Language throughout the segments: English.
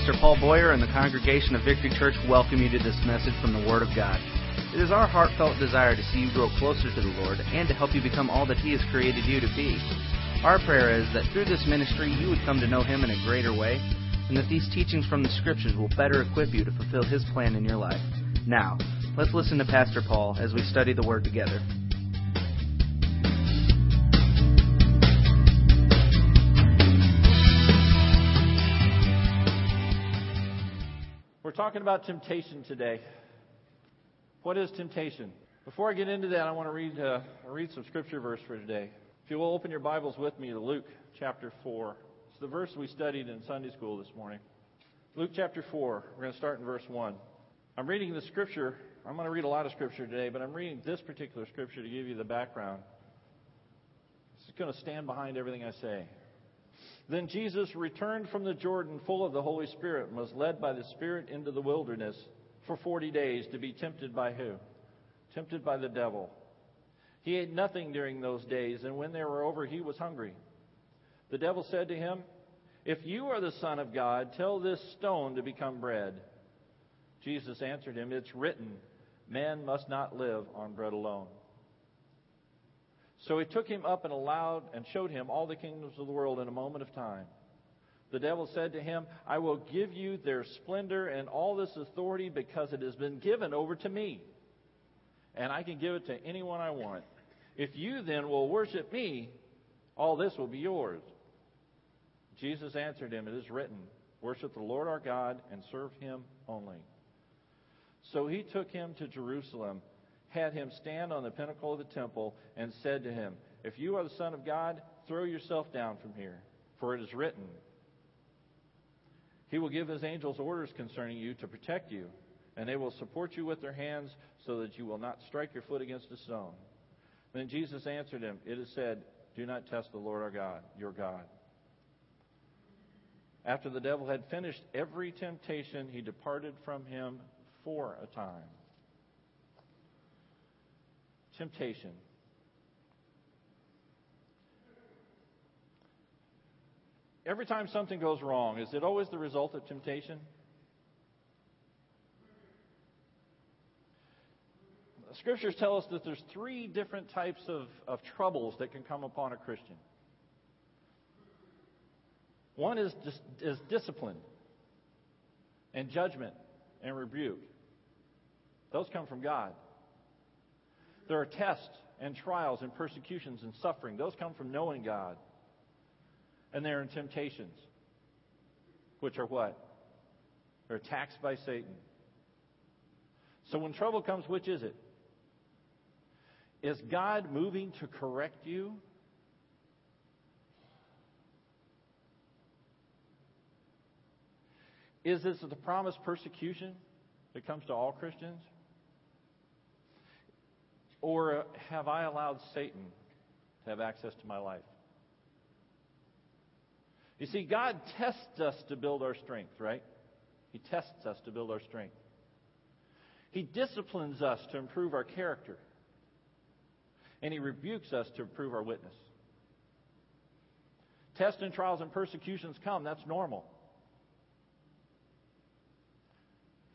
Pastor Paul Boyer and the congregation of Victory Church welcome you to this message from the Word of God. It is our heartfelt desire to see you grow closer to the Lord and to help you become all that He has created you to be. Our prayer is that through this ministry you would come to know Him in a greater way, and that these teachings from the Scriptures will better equip you to fulfill His plan in your life. Now, let's listen to Pastor Paul as we study the Word together. Talking about temptation today. What is temptation? Before I get into that, I want to read, uh, read some scripture verse for today. If you will open your Bibles with me to Luke chapter 4. It's the verse we studied in Sunday school this morning. Luke chapter 4. We're going to start in verse 1. I'm reading the scripture. I'm going to read a lot of scripture today, but I'm reading this particular scripture to give you the background. It's going to stand behind everything I say. Then Jesus returned from the Jordan full of the Holy Spirit and was led by the Spirit into the wilderness for 40 days to be tempted by who? Tempted by the devil. He ate nothing during those days, and when they were over, he was hungry. The devil said to him, If you are the Son of God, tell this stone to become bread. Jesus answered him, It's written, Man must not live on bread alone. So he took him up and allowed and showed him all the kingdoms of the world in a moment of time. The devil said to him, I will give you their splendor and all this authority because it has been given over to me. And I can give it to anyone I want. If you then will worship me, all this will be yours. Jesus answered him, It is written, Worship the Lord our God and serve him only. So he took him to Jerusalem had him stand on the pinnacle of the temple and said to him, If you are the Son of God, throw yourself down from here, for it is written, He will give His angels orders concerning you to protect you, and they will support you with their hands so that you will not strike your foot against a stone. Then Jesus answered him, It is said, Do not test the Lord our God, your God. After the devil had finished every temptation, he departed from him for a time temptation. Every time something goes wrong, is it always the result of temptation? Scriptures tell us that there's three different types of, of troubles that can come upon a Christian. One is, is discipline and judgment and rebuke. Those come from God. There are tests and trials and persecutions and suffering. Those come from knowing God. And there are temptations, which are what? They're attacks by Satan. So when trouble comes, which is it? Is God moving to correct you? Is this the promised persecution that comes to all Christians? Or have I allowed Satan to have access to my life? You see, God tests us to build our strength, right? He tests us to build our strength. He disciplines us to improve our character. And He rebukes us to improve our witness. Tests and trials and persecutions come. That's normal.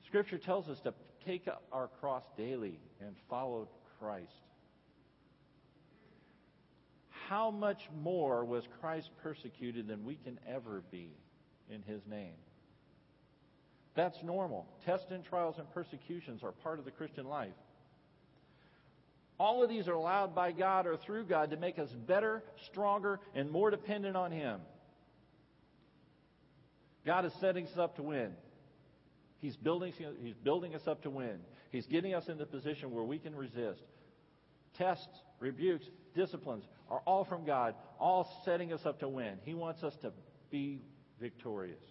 Scripture tells us to take up our cross daily and follow Christ. How much more was Christ persecuted than we can ever be in his name? That's normal. Tests and trials and persecutions are part of the Christian life. All of these are allowed by God or through God to make us better, stronger, and more dependent on Him. God is setting us up to win. He's building, he's building us up to win. He's getting us in the position where we can resist. Tests, rebukes, disciplines are all from God, all setting us up to win. He wants us to be victorious.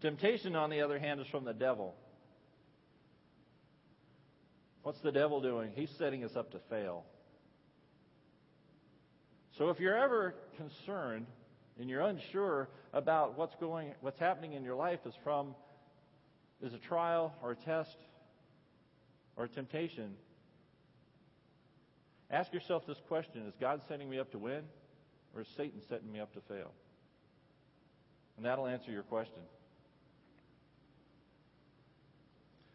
Temptation, on the other hand, is from the devil. What's the devil doing? He's setting us up to fail. So if you're ever concerned and you're unsure about what's going what's happening in your life is from is a trial or a test or a temptation, ask yourself this question Is God setting me up to win, or is Satan setting me up to fail? And that'll answer your question.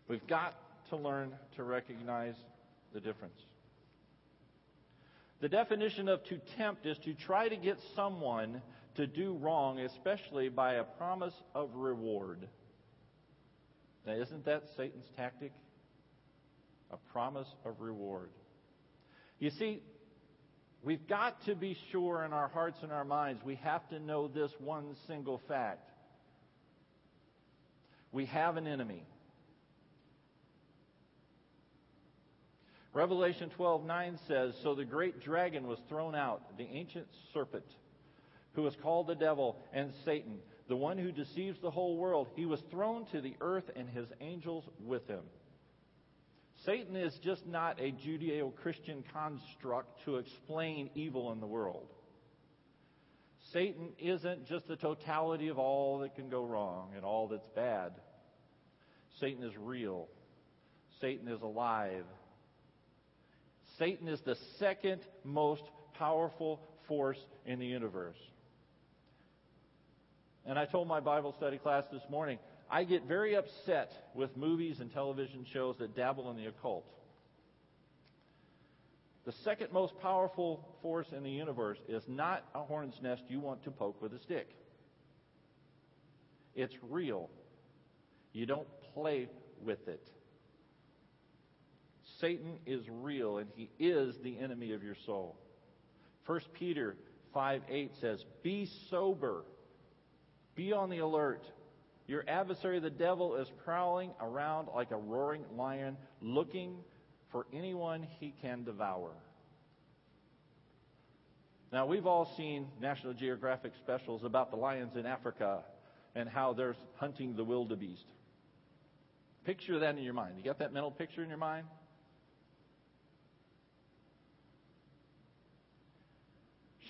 We've got to learn to recognize the difference. The definition of to tempt is to try to get someone to do wrong, especially by a promise of reward. Now, isn't that Satan's tactic? A promise of reward. You see, we've got to be sure in our hearts and our minds, we have to know this one single fact. We have an enemy. Revelation 12:9 says, "So the great dragon was thrown out, the ancient serpent, who is called the devil and Satan, the one who deceives the whole world. He was thrown to the earth and his angels with him." Satan is just not a Judeo-Christian construct to explain evil in the world. Satan isn't just the totality of all that can go wrong and all that's bad. Satan is real. Satan is alive. Satan is the second most powerful force in the universe. And I told my Bible study class this morning, I get very upset with movies and television shows that dabble in the occult. The second most powerful force in the universe is not a hornet's nest you want to poke with a stick. It's real. You don't play with it. Satan is real and he is the enemy of your soul. 1 Peter 5 8 says, Be sober, be on the alert. Your adversary, the devil, is prowling around like a roaring lion, looking for anyone he can devour. Now, we've all seen National Geographic specials about the lions in Africa and how they're hunting the wildebeest. Picture that in your mind. You got that mental picture in your mind?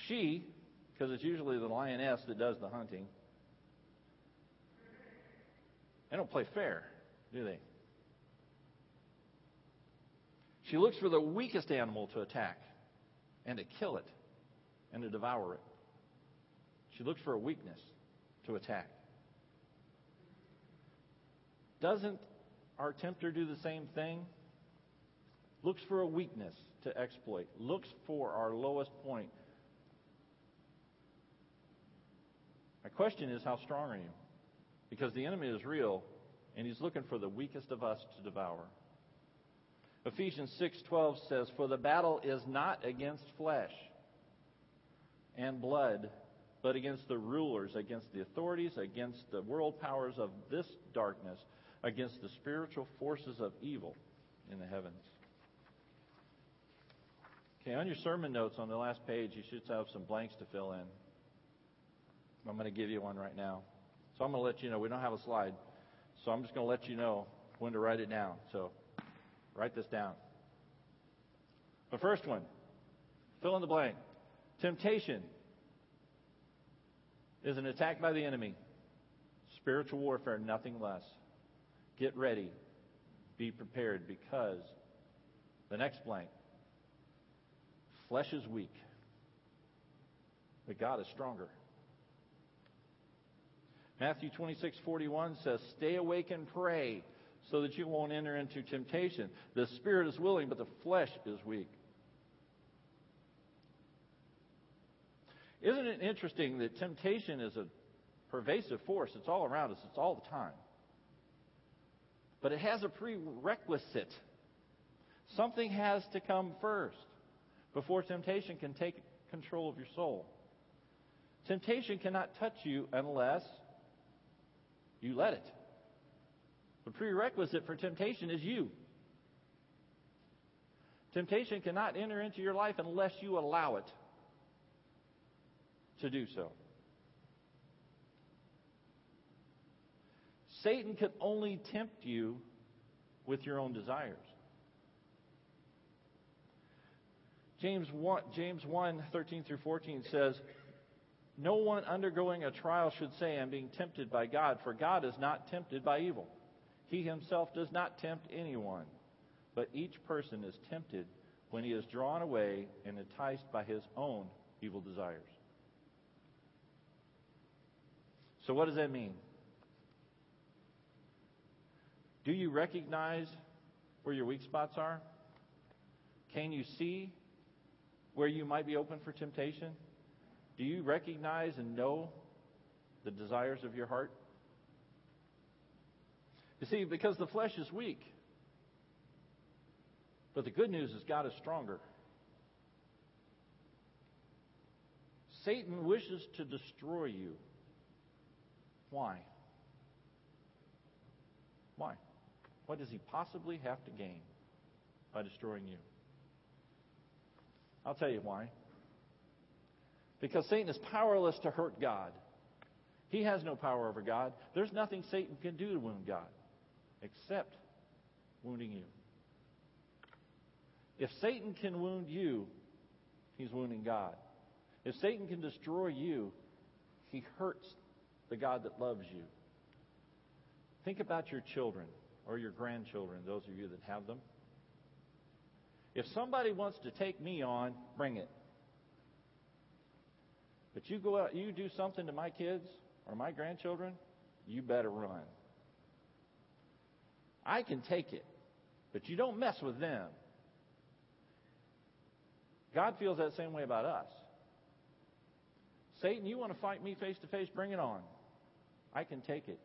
She, because it's usually the lioness that does the hunting, they don't play fair, do they? She looks for the weakest animal to attack and to kill it and to devour it. She looks for a weakness to attack. Doesn't our tempter do the same thing? Looks for a weakness to exploit, looks for our lowest point My question is, how strong are you? Because the enemy is real, and he's looking for the weakest of us to devour. Ephesians 6:12 says, "For the battle is not against flesh and blood, but against the rulers, against the authorities, against the world powers of this darkness, against the spiritual forces of evil in the heavens." Okay, on your sermon notes on the last page, you should have some blanks to fill in. I'm going to give you one right now. So I'm going to let you know. We don't have a slide. So I'm just going to let you know when to write it down. So write this down. The first one, fill in the blank. Temptation is an attack by the enemy. Spiritual warfare, nothing less. Get ready. Be prepared because the next blank. Flesh is weak, but God is stronger. Matthew 26:41 says, "Stay awake and pray so that you won't enter into temptation. The spirit is willing, but the flesh is weak." Isn't it interesting that temptation is a pervasive force? It's all around us, it's all the time. But it has a prerequisite. Something has to come first before temptation can take control of your soul. Temptation cannot touch you unless you let it. The prerequisite for temptation is you. Temptation cannot enter into your life unless you allow it to do so. Satan can only tempt you with your own desires. James 1, James 1 13 through 14 says, no one undergoing a trial should say, I'm being tempted by God, for God is not tempted by evil. He himself does not tempt anyone, but each person is tempted when he is drawn away and enticed by his own evil desires. So, what does that mean? Do you recognize where your weak spots are? Can you see where you might be open for temptation? Do you recognize and know the desires of your heart? You see, because the flesh is weak. But the good news is God is stronger. Satan wishes to destroy you. Why? Why? What does he possibly have to gain by destroying you? I'll tell you why. Because Satan is powerless to hurt God. He has no power over God. There's nothing Satan can do to wound God except wounding you. If Satan can wound you, he's wounding God. If Satan can destroy you, he hurts the God that loves you. Think about your children or your grandchildren, those of you that have them. If somebody wants to take me on, bring it. But you go out, you do something to my kids or my grandchildren, you better run. I can take it, but you don't mess with them. God feels that same way about us. Satan, you want to fight me face to face? Bring it on. I can take it.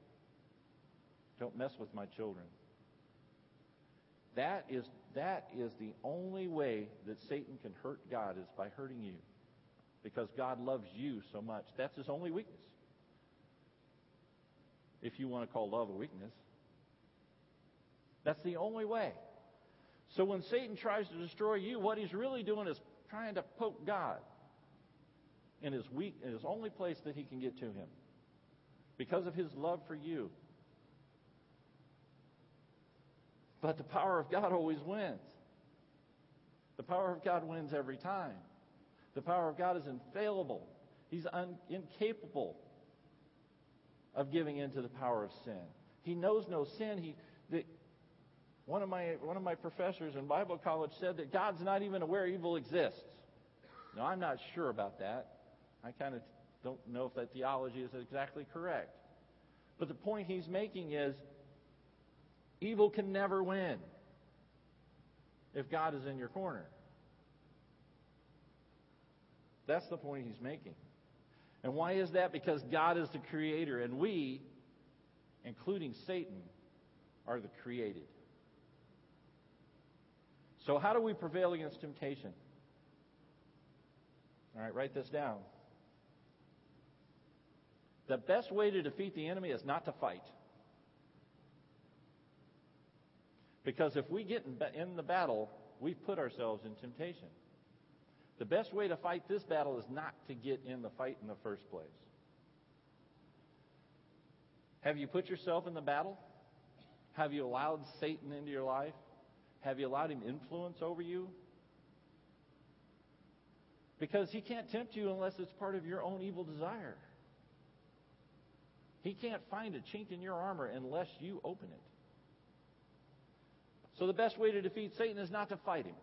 Don't mess with my children. That is, that is the only way that Satan can hurt God is by hurting you. Because God loves you so much. That's his only weakness. If you want to call love a weakness. That's the only way. So when Satan tries to destroy you, what he's really doing is trying to poke God in his weak in his only place that he can get to him. Because of his love for you. But the power of God always wins. The power of God wins every time. The power of God is infallible. He's un- incapable of giving in to the power of sin. He knows no sin. He, the, one, of my, one of my professors in Bible college said that God's not even aware evil exists. Now, I'm not sure about that. I kind of don't know if that theology is exactly correct. But the point he's making is Evil can never win if God is in your corner. That's the point he's making. And why is that? Because God is the creator, and we, including Satan, are the created. So, how do we prevail against temptation? All right, write this down. The best way to defeat the enemy is not to fight. Because if we get in the battle, we've put ourselves in temptation. The best way to fight this battle is not to get in the fight in the first place. Have you put yourself in the battle? Have you allowed Satan into your life? Have you allowed him influence over you? Because he can't tempt you unless it's part of your own evil desire. He can't find a chink in your armor unless you open it. So the best way to defeat Satan is not to fight him.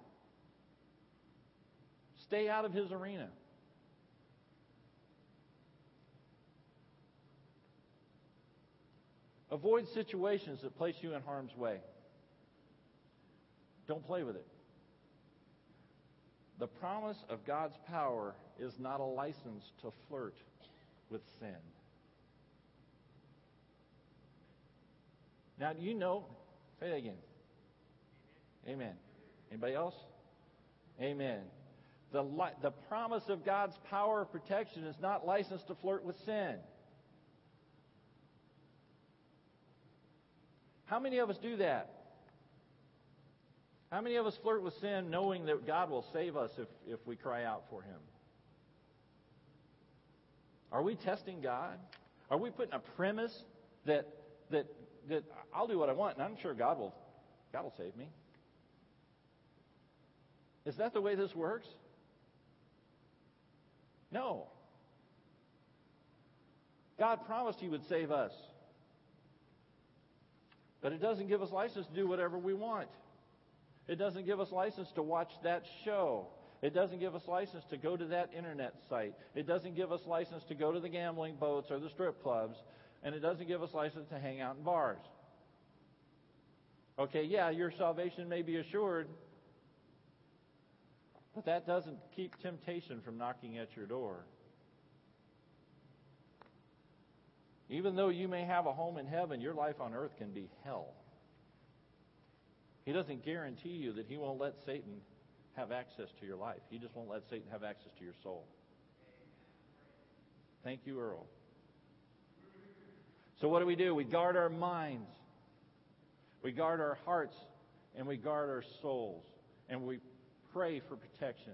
Stay out of his arena. Avoid situations that place you in harm's way. Don't play with it. The promise of God's power is not a license to flirt with sin. Now, do you know? Say that again. Amen. Anybody else? Amen. The, li- the promise of God's power of protection is not licensed to flirt with sin. How many of us do that? How many of us flirt with sin knowing that God will save us if, if we cry out for Him? Are we testing God? Are we putting a premise that, that, that I'll do what I want and I'm sure God will, God will save me? Is that the way this works? No. God promised He would save us. But it doesn't give us license to do whatever we want. It doesn't give us license to watch that show. It doesn't give us license to go to that internet site. It doesn't give us license to go to the gambling boats or the strip clubs. And it doesn't give us license to hang out in bars. Okay, yeah, your salvation may be assured, but that doesn't keep temptation from knocking at your door. Even though you may have a home in heaven, your life on earth can be hell. He doesn't guarantee you that he won't let Satan have access to your life. He just won't let Satan have access to your soul. Thank you, Earl. So, what do we do? We guard our minds, we guard our hearts, and we guard our souls, and we pray for protection.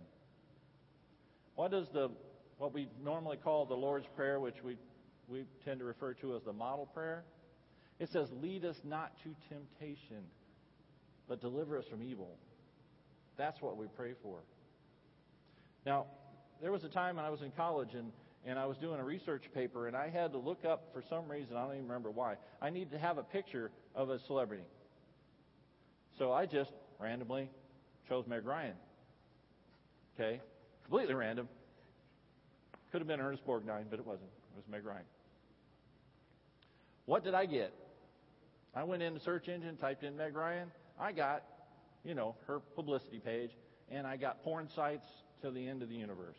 What does the what we normally call the Lord's Prayer, which we we tend to refer to as the model prayer? It says, "Lead us not to temptation, but deliver us from evil." That's what we pray for. Now, there was a time when I was in college and, and I was doing a research paper, and I had to look up for some reason, I don't even remember why. I needed to have a picture of a celebrity. So I just randomly chose Meg Ryan. Okay? Completely random. Could have been Ernest Borgnine, but it wasn't. It was Meg Ryan. What did I get? I went in the search engine, typed in Meg Ryan. I got you know, her publicity page, and I got porn sites to the end of the universe.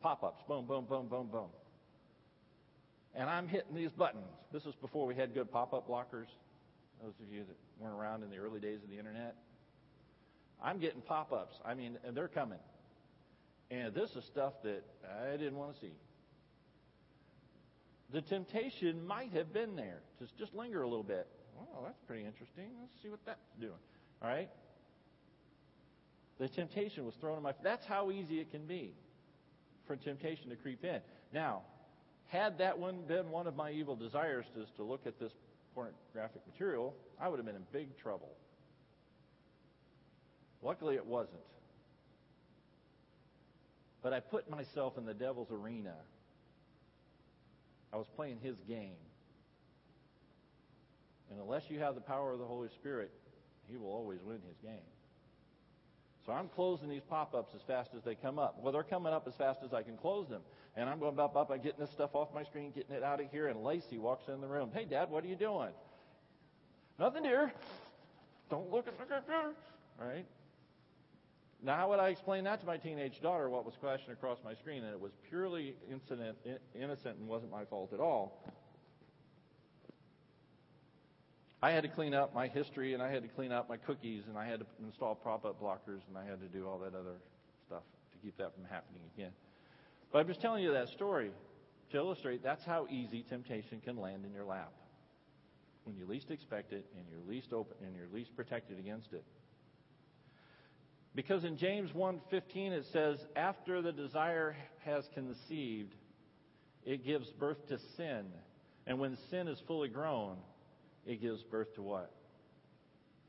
Pop ups, boom, boom, boom, boom, boom. And I'm hitting these buttons. This is before we had good pop up blockers. Those of you that weren't around in the early days of the internet. I'm getting pop ups. I mean, and they're coming. And this is stuff that I didn't want to see. The temptation might have been there to just linger a little bit. Well, that's pretty interesting. Let's see what that's doing. All right? The temptation was thrown in my. That's how easy it can be for temptation to creep in. Now, had that one been one of my evil desires, is to look at this pornographic material, I would have been in big trouble. Luckily, it wasn't. But I put myself in the devil's arena. I was playing his game. And unless you have the power of the Holy Spirit, he will always win his game. So I'm closing these pop-ups as fast as they come up. Well, they're coming up as fast as I can close them. And I'm going up, up, I'm getting this stuff off my screen, getting it out of here, and Lacey walks in the room. Hey, Dad, what are you doing? Nothing, dear. Don't look at the computer. Right? Now, how would I explain that to my teenage daughter, what was flashing across my screen? And it was purely incident, innocent and wasn't my fault at all. I had to clean up my history and I had to clean up my cookies and I had to install pop up blockers and I had to do all that other stuff to keep that from happening again. But I'm just telling you that story to illustrate that's how easy temptation can land in your lap. When you least expect it and you're least open and you're least protected against it. Because in James 1:15 it says after the desire has conceived it gives birth to sin and when sin is fully grown it gives birth to what?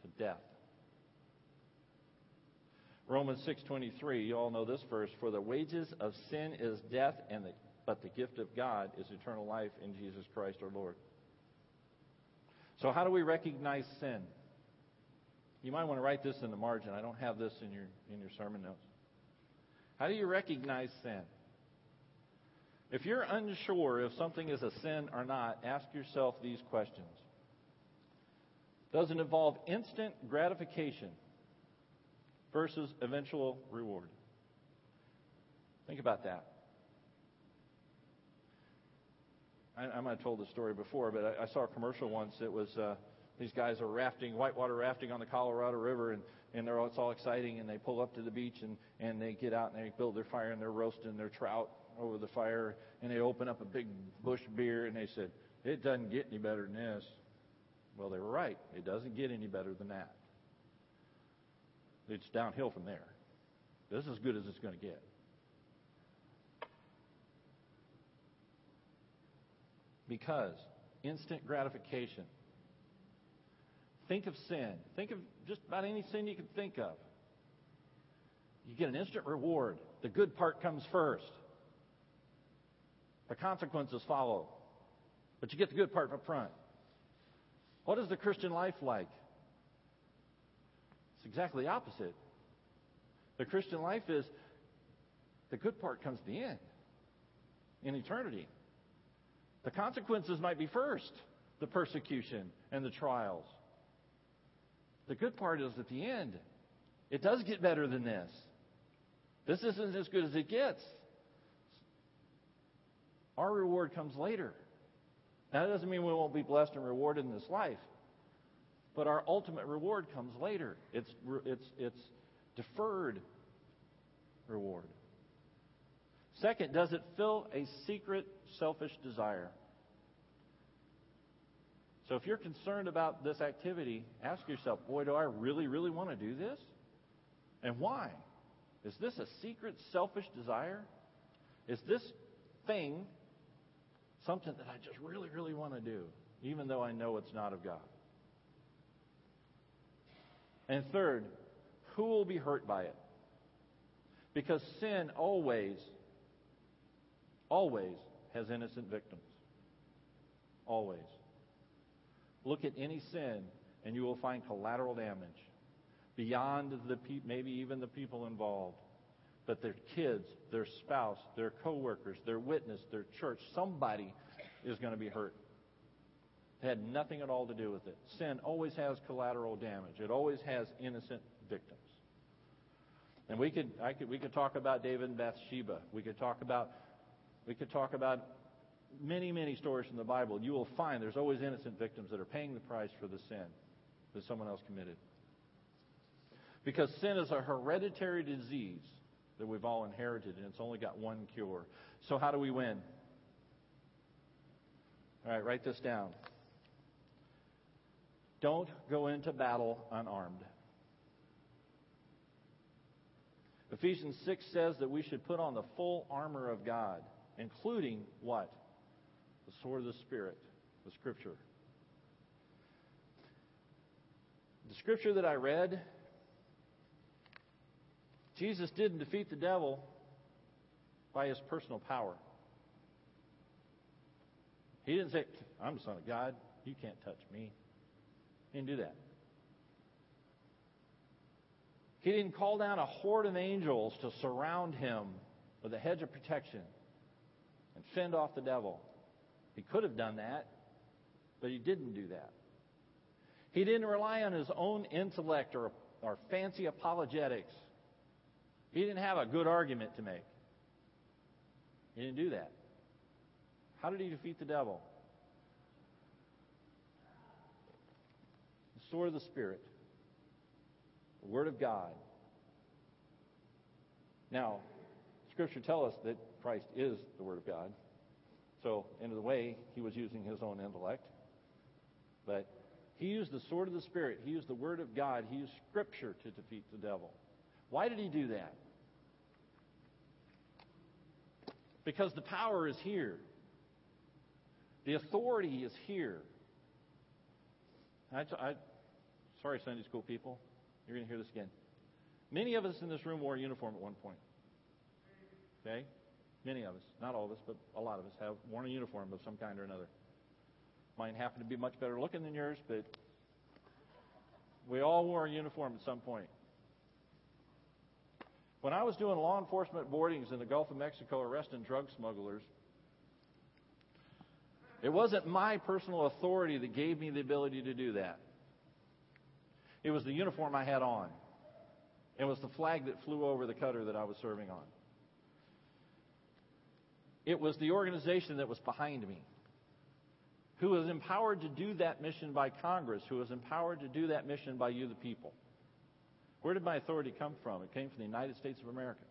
To death. Romans 6:23, you all know this verse, for the wages of sin is death and the, but the gift of God is eternal life in Jesus Christ our Lord. So how do we recognize sin? You might want to write this in the margin. I don't have this in your in your sermon notes. How do you recognize sin? If you're unsure if something is a sin or not, ask yourself these questions. Does it involve instant gratification versus eventual reward? Think about that. I, I might have told this story before, but I, I saw a commercial once. It was uh, these guys are rafting, whitewater rafting on the Colorado River, and, and they're, it's all exciting. And they pull up to the beach and, and they get out and they build their fire and they're roasting their trout over the fire. And they open up a big Busch beer and they said, It doesn't get any better than this. Well, they were right. It doesn't get any better than that. It's downhill from there. This is as good as it's going to get. Because instant gratification. Think of sin. Think of just about any sin you can think of. You get an instant reward. The good part comes first. The consequences follow. But you get the good part up front. What is the Christian life like? It's exactly the opposite. The Christian life is The good part comes at the end, in eternity. The consequences might be first the persecution and the trials. The good part is at the end. It does get better than this. This isn't as good as it gets. Our reward comes later. Now, that doesn't mean we won't be blessed and rewarded in this life, but our ultimate reward comes later. It's, it's, it's deferred reward. Second, does it fill a secret selfish desire? So if you're concerned about this activity, ask yourself, boy, do I really, really want to do this? And why? Is this a secret selfish desire? Is this thing something that I just really, really want to do, even though I know it's not of God? And third, who will be hurt by it? Because sin always, always has innocent victims. Always. Look at any sin, and you will find collateral damage beyond the pe- maybe even the people involved. But their kids, their spouse, their coworkers, their witness, their church, somebody is going to be hurt. It had nothing at all to do with it. Sin always has collateral damage. It always has innocent victims. And we could, I could, we could talk about David and Bathsheba. We could talk about, we could talk about many, many stories from the Bible, you will find there's always innocent victims that are paying the price for the sin that someone else committed. Because sin is a hereditary disease that we've all inherited, and it's only got one cure. So, how do we win? All right, write this down. Don't go into battle unarmed. Ephesians 6 says that we should put on the full armor of God, including what? The sword of the Spirit, the Scripture. The Scripture that I read, Jesus didn't defeat the devil by his personal power. He didn't say, I'm the Son of God, you can't touch me. He didn't do that. He didn't call down a horde of angels to surround him with a hedge of protection and fend off the devil. He could have done that, but he didn't do that. He didn't rely on his own intellect or, or fancy apologetics. He didn't have a good argument to make. He didn't do that. How did he defeat the devil? The sword of the Spirit, the Word of God. Now, Scripture tells us that Christ is the Word of God. So, in a way, he was using his own intellect. But he used the sword of the Spirit, he used the Word of God, he used Scripture to defeat the devil. Why did he do that? Because the power is here, the authority is here. I, I, sorry, Sunday school people, you're going to hear this again. Many of us in this room wore a uniform at one point. Okay? Many of us, not all of us, but a lot of us, have worn a uniform of some kind or another. Mine happen to be much better looking than yours, but we all wore a uniform at some point. When I was doing law enforcement boardings in the Gulf of Mexico arresting drug smugglers, it wasn't my personal authority that gave me the ability to do that. It was the uniform I had on. It was the flag that flew over the cutter that I was serving on. It was the organization that was behind me, who was empowered to do that mission by Congress, who was empowered to do that mission by you, the people. Where did my authority come from? It came from the United States of America.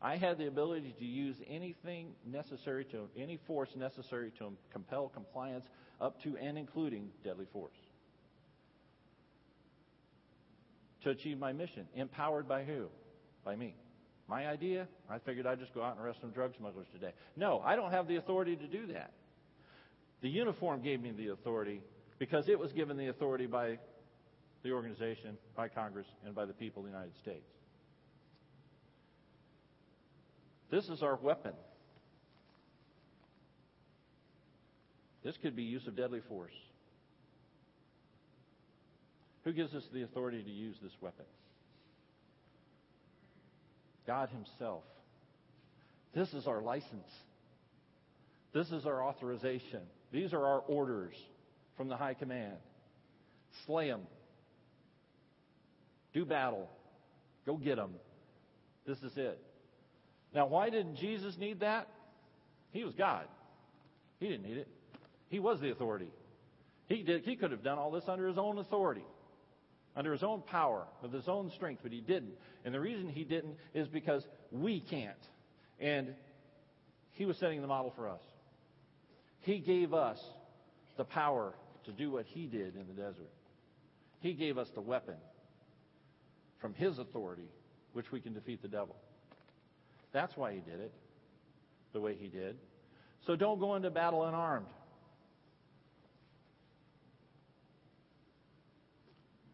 I had the ability to use anything necessary to, any force necessary to compel compliance up to and including deadly force. To achieve my mission. Empowered by who? By me. My idea? I figured I'd just go out and arrest some drug smugglers today. No, I don't have the authority to do that. The uniform gave me the authority because it was given the authority by the organization, by Congress, and by the people of the United States. This is our weapon. This could be use of deadly force. Who gives us the authority to use this weapon? God Himself. This is our license. This is our authorization. These are our orders from the high command. Slay them. Do battle. Go get them. This is it. Now, why didn't Jesus need that? He was God. He didn't need it. He was the authority. He, did, he could have done all this under his own authority, under his own power, with his own strength, but he didn't. And the reason he didn't is because we can't. And he was setting the model for us. He gave us the power to do what he did in the desert. He gave us the weapon from his authority, which we can defeat the devil. That's why he did it the way he did. So don't go into battle unarmed.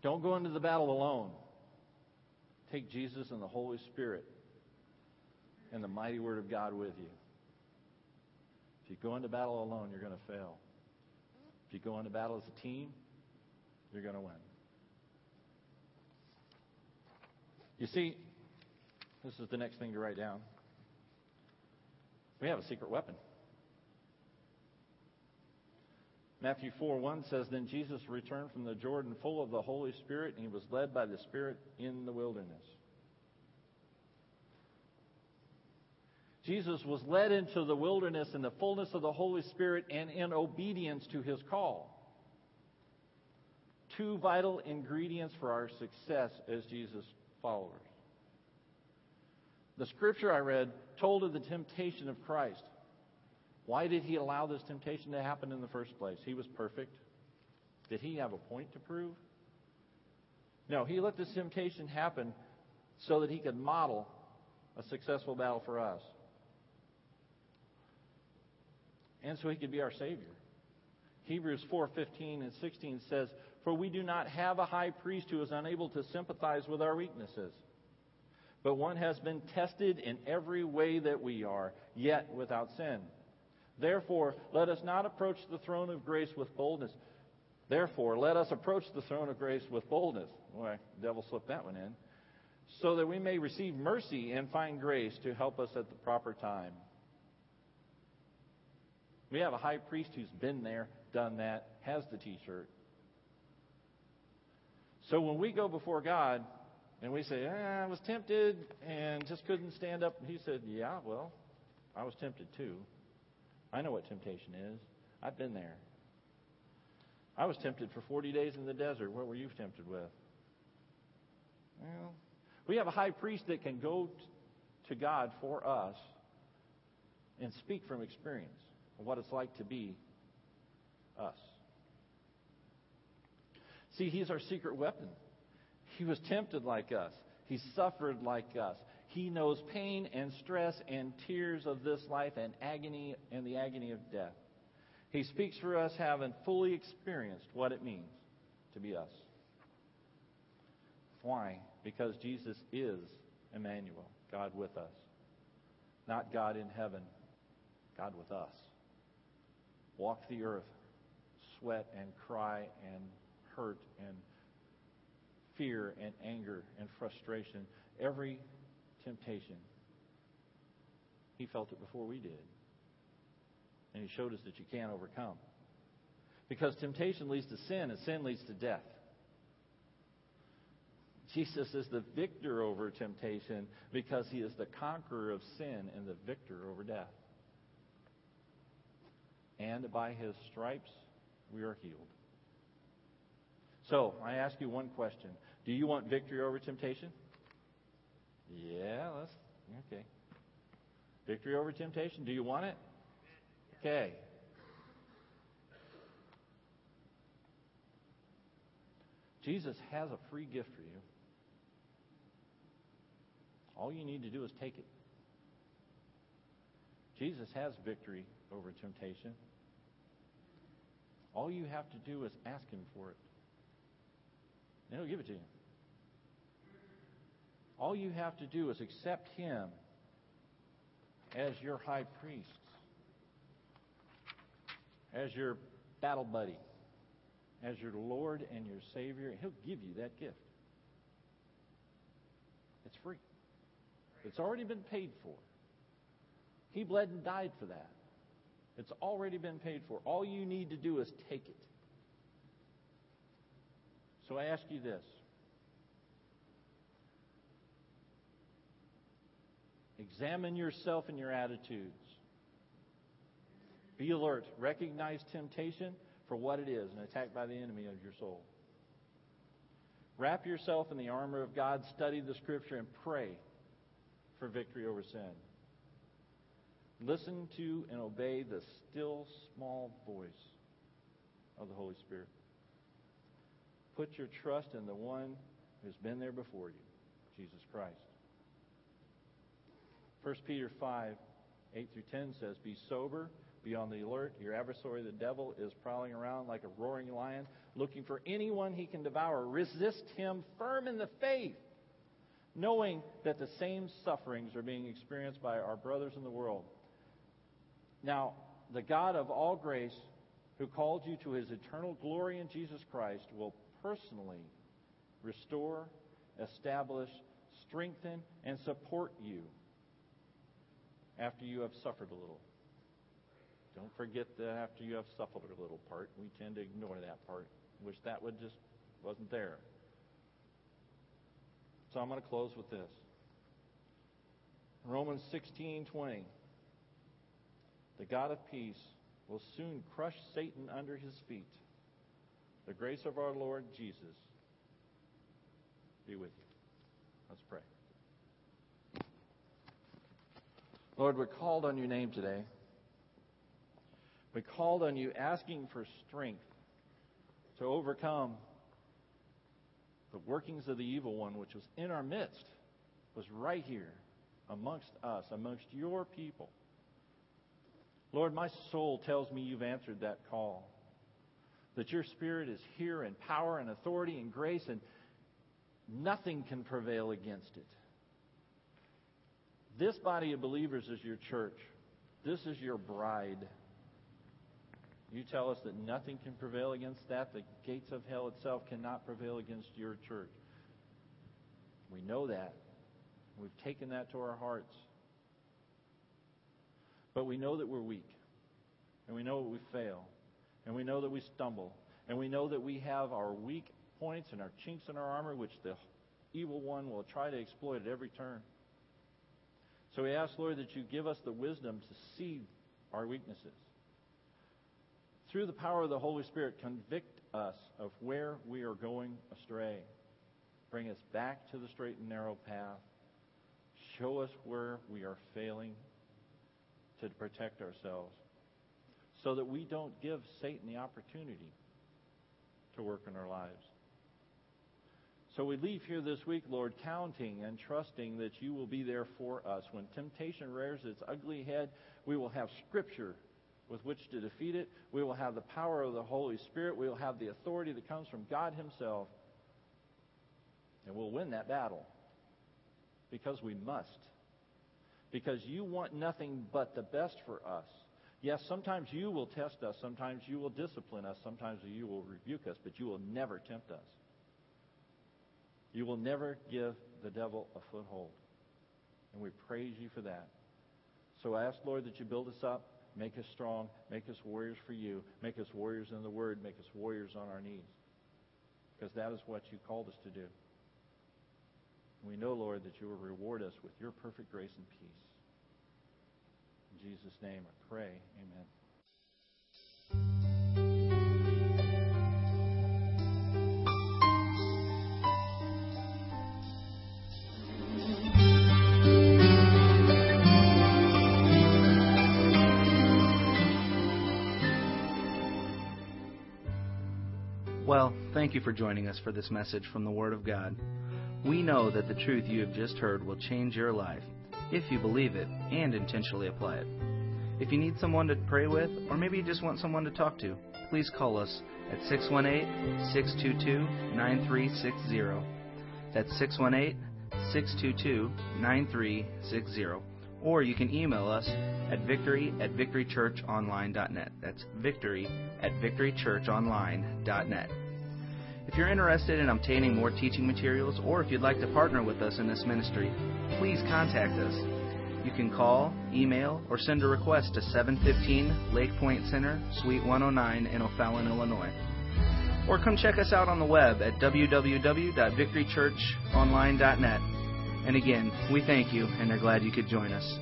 Don't go into the battle alone. Take Jesus and the Holy Spirit and the mighty Word of God with you. If you go into battle alone, you're going to fail. If you go into battle as a team, you're going to win. You see, this is the next thing to write down. We have a secret weapon. Matthew 4 1 says, Then Jesus returned from the Jordan full of the Holy Spirit, and he was led by the Spirit in the wilderness. Jesus was led into the wilderness in the fullness of the Holy Spirit and in obedience to his call. Two vital ingredients for our success as Jesus' followers. The scripture I read told of the temptation of Christ. Why did he allow this temptation to happen in the first place? He was perfect. Did he have a point to prove? No, he let this temptation happen so that he could model a successful battle for us. And so he could be our Savior. Hebrews 4:15 and 16 says, "For we do not have a high priest who is unable to sympathize with our weaknesses, but one has been tested in every way that we are, yet without sin." Therefore, let us not approach the throne of grace with boldness. Therefore, let us approach the throne of grace with boldness. Boy, devil slipped that one in. So that we may receive mercy and find grace to help us at the proper time. We have a high priest who's been there, done that, has the t shirt. So when we go before God and we say, eh, I was tempted and just couldn't stand up, he said, Yeah, well, I was tempted too. I know what temptation is. I've been there. I was tempted for 40 days in the desert. What were you tempted with? Well, we have a high priest that can go to God for us and speak from experience of what it's like to be us. See, he's our secret weapon. He was tempted like us. He suffered like us. He knows pain and stress and tears of this life and agony and the agony of death. He speaks for us having fully experienced what it means to be us. Why? Because Jesus is Emmanuel, God with us. Not God in heaven, God with us. Walk the earth, sweat and cry and hurt and fear and anger and frustration. Every temptation. He felt it before we did. And He showed us that you can't overcome. Because temptation leads to sin, and sin leads to death. Jesus is the victor over temptation because He is the conqueror of sin and the victor over death. And by His stripes, we are healed. So, I ask you one question Do you want victory over temptation? Yeah, that's okay. Victory over temptation. Do you want it? Okay. Jesus has a free gift for you. All you need to do is take it. Jesus has victory over temptation. All you have to do is ask Him for it. And He'll give it to you. All you have to do is accept Him as your high priest, as your battle buddy, as your Lord and your Savior. He'll give you that gift. It's free, it's already been paid for. He bled and died for that. It's already been paid for. All you need to do is take it. So I ask you this examine yourself and your attitudes. Be alert. Recognize temptation for what it is an attack by the enemy of your soul. Wrap yourself in the armor of God, study the Scripture, and pray for victory over sin. Listen to and obey the still small voice of the Holy Spirit. Put your trust in the one who's been there before you, Jesus Christ. 1 Peter 5, 8 through 10 says, Be sober, be on the alert. Your adversary, the devil, is prowling around like a roaring lion, looking for anyone he can devour. Resist him firm in the faith, knowing that the same sufferings are being experienced by our brothers in the world. Now, the God of all grace, who called you to his eternal glory in Jesus Christ, will personally restore, establish, strengthen, and support you after you have suffered a little. Don't forget the after you have suffered a little part. We tend to ignore that part. Wish that would just wasn't there. So I'm going to close with this. Romans 16:20. The God of peace will soon crush Satan under his feet. The grace of our Lord Jesus be with you. Let's pray. Lord, we're called on your name today. We called on you asking for strength to overcome the workings of the evil one, which was in our midst, was right here amongst us, amongst your people. Lord, my soul tells me you've answered that call that your Spirit is here in power and authority and grace, and nothing can prevail against it. This body of believers is your church. This is your bride. You tell us that nothing can prevail against that. The gates of hell itself cannot prevail against your church. We know that. We've taken that to our hearts. But we know that we're weak. And we know that we fail. And we know that we stumble. And we know that we have our weak points and our chinks in our armor, which the evil one will try to exploit at every turn. So we ask, Lord, that you give us the wisdom to see our weaknesses. Through the power of the Holy Spirit, convict us of where we are going astray. Bring us back to the straight and narrow path. Show us where we are failing to protect ourselves so that we don't give Satan the opportunity to work in our lives. So we leave here this week, Lord, counting and trusting that you will be there for us. When temptation rears its ugly head, we will have Scripture with which to defeat it. We will have the power of the Holy Spirit. We will have the authority that comes from God Himself. And we'll win that battle because we must. Because you want nothing but the best for us. Yes, sometimes you will test us, sometimes you will discipline us, sometimes you will rebuke us, but you will never tempt us. You will never give the devil a foothold. And we praise you for that. So I ask, Lord, that you build us up, make us strong, make us warriors for you, make us warriors in the Word, make us warriors on our knees. Because that is what you called us to do. We know, Lord, that you will reward us with your perfect grace and peace. In Jesus' name I pray. Amen. Thank you for joining us for this message from the Word of God. We know that the truth you have just heard will change your life if you believe it and intentionally apply it. If you need someone to pray with, or maybe you just want someone to talk to, please call us at 618 622 9360. That's 618 622 9360. Or you can email us at victory at victorychurchonline.net. That's victory at victorychurchonline.net. If you're interested in obtaining more teaching materials, or if you'd like to partner with us in this ministry, please contact us. You can call, email, or send a request to 715 Lake Point Center, Suite 109 in O'Fallon, Illinois. Or come check us out on the web at www.victorychurchonline.net. And again, we thank you and are glad you could join us.